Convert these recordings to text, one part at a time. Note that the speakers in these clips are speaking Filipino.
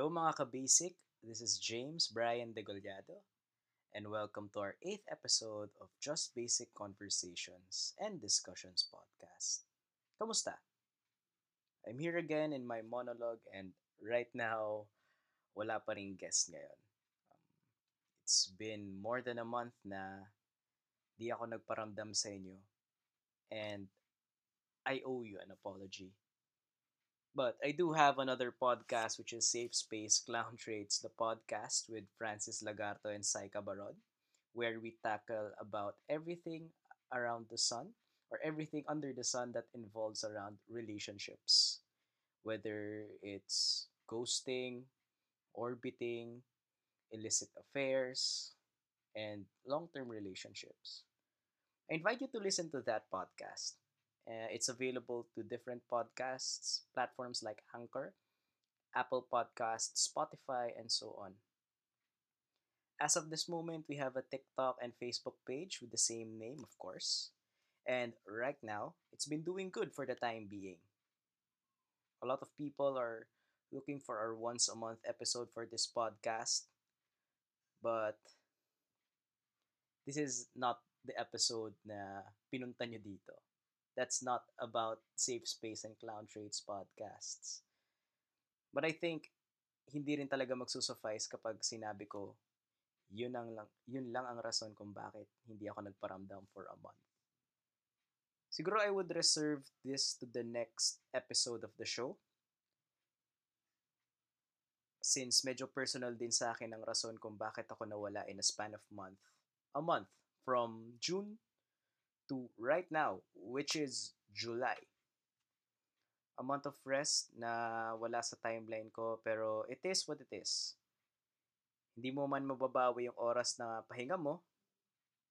Hello mga ka-basic, this is James Brian Degollado, and welcome to our 8th episode of Just Basic Conversations and Discussions podcast. Kamusta? I'm here again in my monologue and right now, wala pa rin guest ngayon. Um, it's been more than a month na di ako nagparamdam sa inyo and I owe you an apology. But I do have another podcast which is Safe Space Clown Traits, the podcast with Francis Lagarto and Saika Barod, where we tackle about everything around the sun or everything under the sun that involves around relationships. Whether it's ghosting, orbiting, illicit affairs, and long-term relationships. I invite you to listen to that podcast. Uh, it's available to different podcasts platforms like Anchor, Apple Podcasts, Spotify, and so on. As of this moment, we have a TikTok and Facebook page with the same name, of course. And right now, it's been doing good for the time being. A lot of people are looking for our once a month episode for this podcast, but this is not the episode na pinunta nyo dito. That's not about Safe Space and Clown Trades podcasts. But I think hindi rin talaga magsusuffice kapag sinabi ko yun ang lang yun lang ang rason kung bakit hindi ako nagparamdam for a month. Siguro I would reserve this to the next episode of the show. Since medyo personal din sa akin ang rason kung bakit ako nawala in a span of month. A month from June to right now, which is July. A month of rest na wala sa timeline ko, pero it is what it is. Hindi mo man mababawi yung oras na pahinga mo,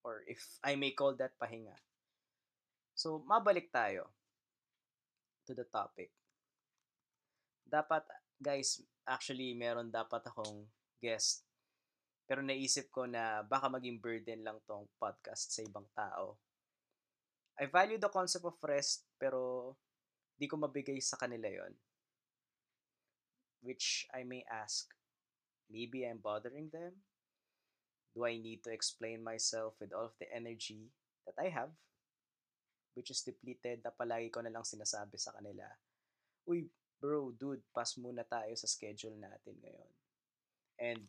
or if I may call that pahinga. So, mabalik tayo to the topic. Dapat, guys, actually, meron dapat akong guest. Pero naisip ko na baka maging burden lang tong podcast sa ibang tao. I value the concept of rest, pero di ko mabigay sa kanila yon. Which I may ask, maybe I'm bothering them? Do I need to explain myself with all of the energy that I have? Which is depleted na palagi ko na lang sinasabi sa kanila, Uy, bro, dude, pass muna tayo sa schedule natin ngayon. And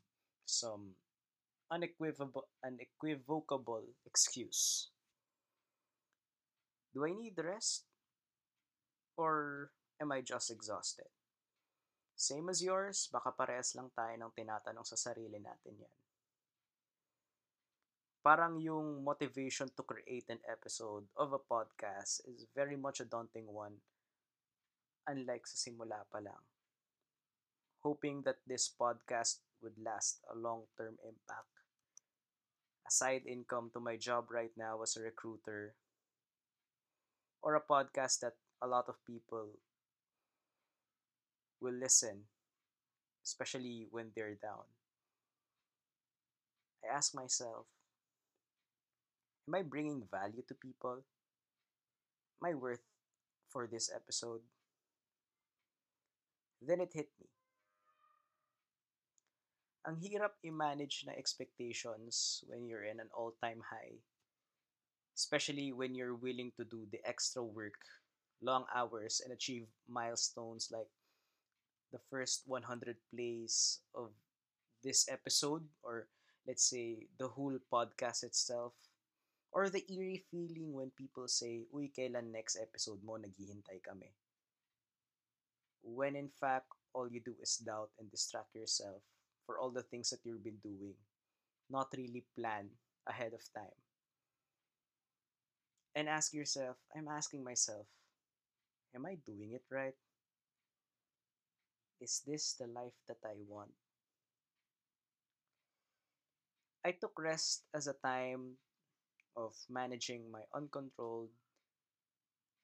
some unequivocal, unequivocable excuse Do I need rest? Or am I just exhausted? Same as yours, baka parehas lang tayo ng tinatanong sa sarili natin yan. Parang yung motivation to create an episode of a podcast is very much a daunting one, unlike sa simula pa lang. Hoping that this podcast would last a long-term impact. A side income to my job right now as a recruiter or a podcast that a lot of people will listen, especially when they're down. I ask myself, am I bringing value to people? I worth for this episode? Then it hit me. Ang hirap i-manage na expectations when you're in an all-time high especially when you're willing to do the extra work, long hours, and achieve milestones like the first 100 plays of this episode, or let's say the whole podcast itself, or the eerie feeling when people say, Uy, kailan next episode mo, naghihintay kami. When in fact, all you do is doubt and distract yourself for all the things that you've been doing, not really plan ahead of time and ask yourself I'm asking myself, am I doing it right? Is this the life that I want? I took rest as a time of managing my uncontrolled,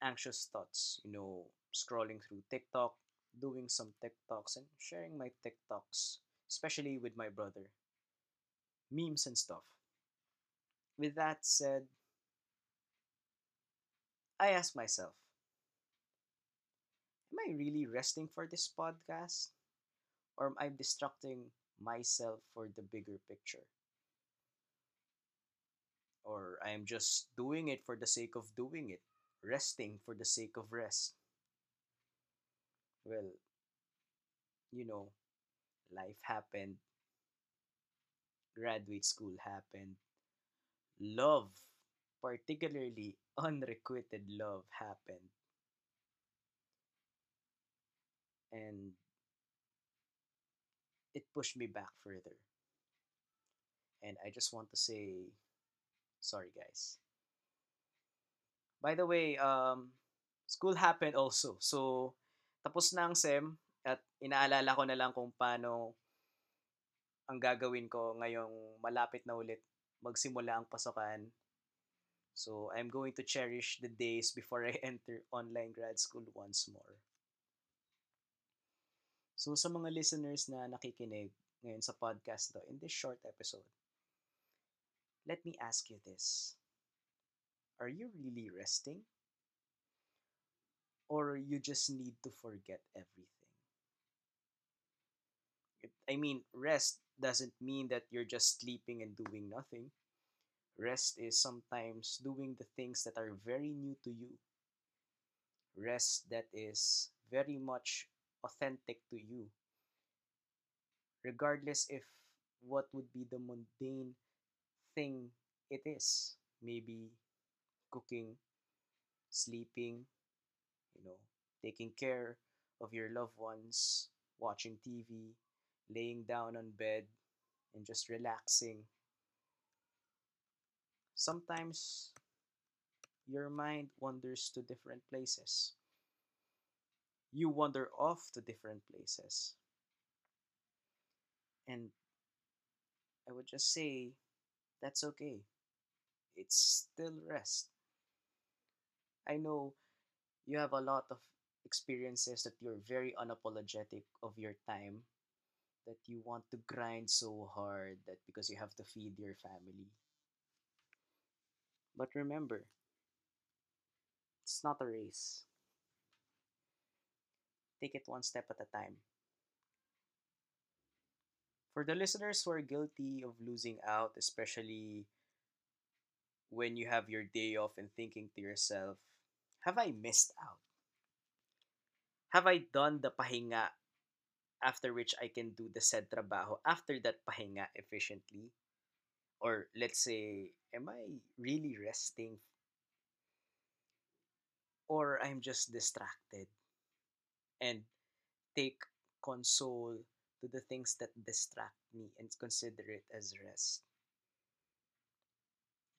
anxious thoughts. You know, scrolling through TikTok, doing some TikToks, and sharing my TikToks, especially with my brother. Memes and stuff. With that said, I ask myself, am I really resting for this podcast? Or am I'm distracting myself for the bigger picture? Or I'm just doing it for the sake of doing it, resting for the sake of rest? Well, you know, life happened, graduate school happened, love, particularly unrequited love, happened. And it pushed me back further. And I just want to say sorry, guys. By the way, um, school happened also. So, tapos na ang SEM at inaalala ko na lang kung paano ang gagawin ko ngayong malapit na ulit magsimula ang pasukan. So, I'm going to cherish the days before I enter online grad school once more. So, sa mga listeners na nakikinig ngayon sa podcast to, in this short episode, let me ask you this. Are you really resting? Or you just need to forget everything? I mean, rest doesn't mean that you're just sleeping and doing nothing. Rest is sometimes doing the things that are very new to you. Rest that is very much authentic to you. Regardless if what would be the mundane thing it is. Maybe cooking, sleeping, you know, taking care of your loved ones, watching TV, laying down on bed, and just relaxing. Sometimes your mind wanders to different places. You wander off to different places. And I would just say that's okay. It's still rest. I know you have a lot of experiences that you're very unapologetic of your time, that you want to grind so hard that because you have to feed your family. But remember, it's not a race. Take it one step at a time. For the listeners who are guilty of losing out, especially when you have your day off and thinking to yourself, have I missed out? Have I done the pahinga after which I can do the said trabaho after that pahinga efficiently? Or let's say, am I really resting? Or I'm just distracted and take console to the things that distract me and consider it as rest.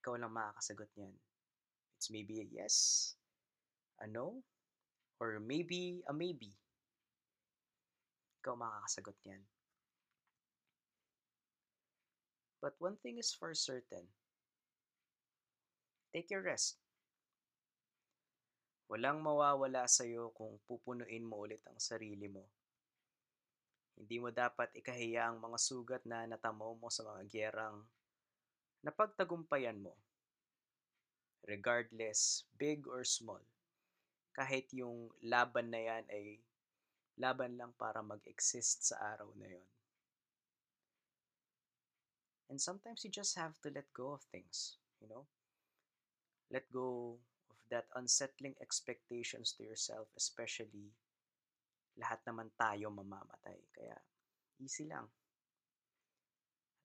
Ikaw lang makakasagot niyan. It's maybe a yes, a no, or maybe a maybe. Ikaw makakasagot niyan. But one thing is for certain. Take your rest. Walang mawawala sa'yo kung pupunuin mo ulit ang sarili mo hindi mo dapat ikahiya ang mga sugat na natamo mo sa mga gyerang napagtagumpayan mo. Regardless, big or small. Kahit yung laban na yan ay laban lang para mag-exist sa araw na yon. And sometimes you just have to let go of things, you know? Let go of that unsettling expectations to yourself, especially lahat naman tayo mamamatay. Kaya, easy lang.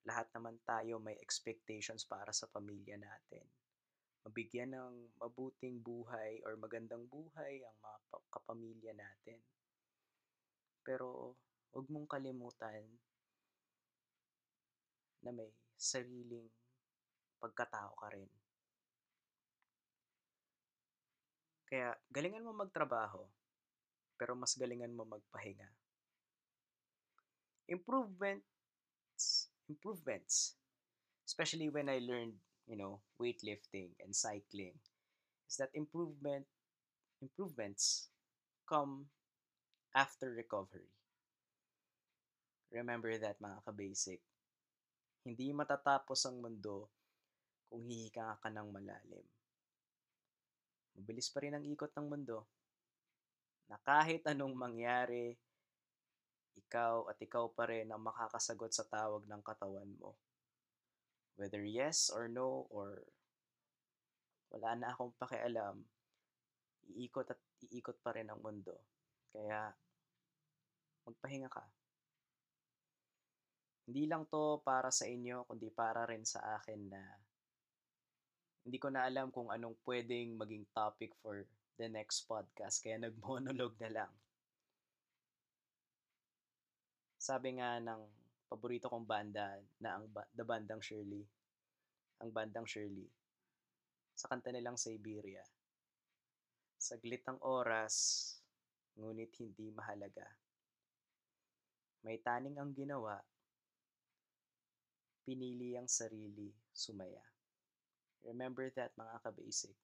Lahat naman tayo may expectations para sa pamilya natin. Mabigyan ng mabuting buhay or magandang buhay ang mga kapamilya natin. Pero, huwag mong kalimutan na may sariling pagkatao ka rin. Kaya, galingan mo magtrabaho pero mas galingan mo magpahinga. Improvements, improvements, especially when I learned, you know, weightlifting and cycling, is that improvement, improvements come after recovery. Remember that mga ka-basic. Hindi matatapos ang mundo kung hihika ka ng malalim. Mabilis pa rin ang ikot ng mundo na kahit anong mangyari, ikaw at ikaw pa rin ang makakasagot sa tawag ng katawan mo. Whether yes or no or wala na akong pakialam, iikot at iikot pa rin ang mundo. Kaya magpahinga ka. Hindi lang to para sa inyo, kundi para rin sa akin na hindi ko na alam kung anong pwedeng maging topic for the next podcast. Kaya nag-monologue na lang. Sabi nga ng paborito kong banda na ang ba- The Bandang Shirley, ang Bandang Shirley, sa kanta nilang Siberia, saglit ang oras, ngunit hindi mahalaga. May taning ang ginawa, pinili ang sarili, sumaya. Remember that mga ka-basic.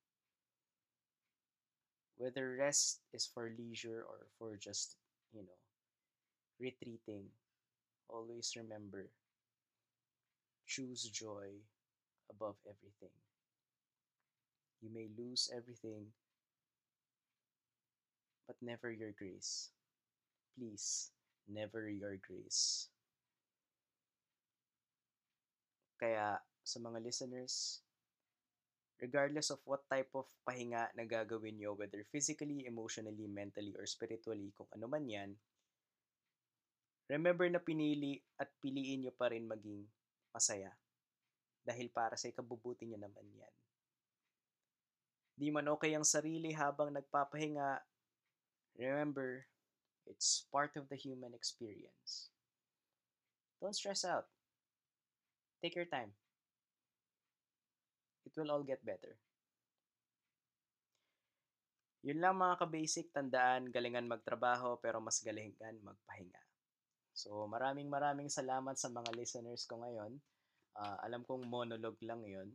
Whether rest is for leisure or for just, you know, retreating, always remember, choose joy above everything. You may lose everything, but never your grace. Please, never your grace. Kaya sa mga listeners, regardless of what type of pahinga na gagawin nyo, whether physically, emotionally, mentally, or spiritually, kung ano man yan, remember na pinili at piliin nyo pa rin maging masaya. Dahil para sa ikabubuti nyo naman yan. Di man okay ang sarili habang nagpapahinga, remember, it's part of the human experience. Don't stress out. Take your time. It will all get better. Yun lang mga ka-basic, tandaan, galingan magtrabaho pero mas galingan magpahinga. So maraming maraming salamat sa mga listeners ko ngayon. Uh, alam kong monologue lang yon.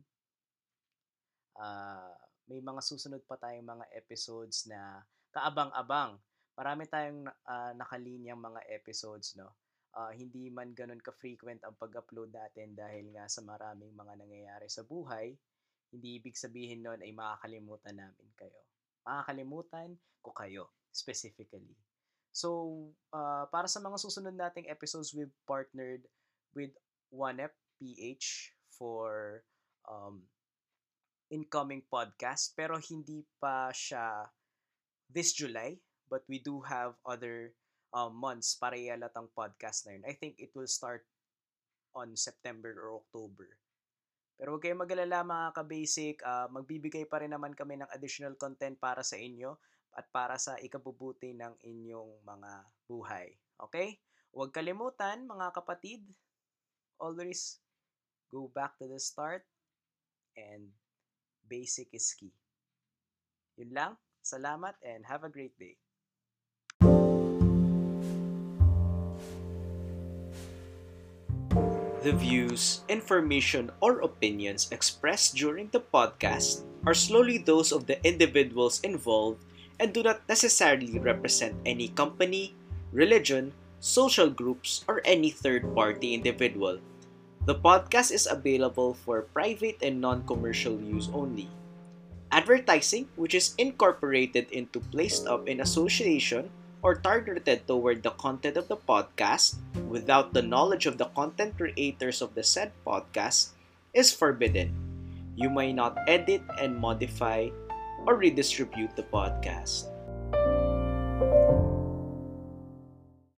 Uh, ah, may mga susunod pa tayong mga episodes na kaabang-abang. Marami tayong uh, nakalinyang mga episodes, no? Uh, hindi man ganun ka-frequent ang pag-upload natin dahil nga sa maraming mga nangyayari sa buhay, hindi ibig sabihin nun ay makakalimutan namin kayo. Makakalimutan ko kayo, specifically. So, uh, para sa mga susunod nating episodes, we've partnered with 1F PH for um, incoming podcast. Pero hindi pa siya this July, but we do have other uh, months para ialatang podcast na yun. I think it will start on September or October. Pero huwag kayong magalala mga ka-basic, uh, magbibigay pa rin naman kami ng additional content para sa inyo at para sa ikabubuti ng inyong mga buhay. Okay? Huwag kalimutan mga kapatid, always go back to the start and basic is key. Yun lang. Salamat and have a great day. The views, information, or opinions expressed during the podcast are solely those of the individuals involved and do not necessarily represent any company, religion, social groups, or any third party individual. The podcast is available for private and non commercial use only. Advertising, which is incorporated into placed up in association or targeted toward the content of the podcast without the knowledge of the content creators of the said podcast is forbidden. You may not edit and modify or redistribute the podcast.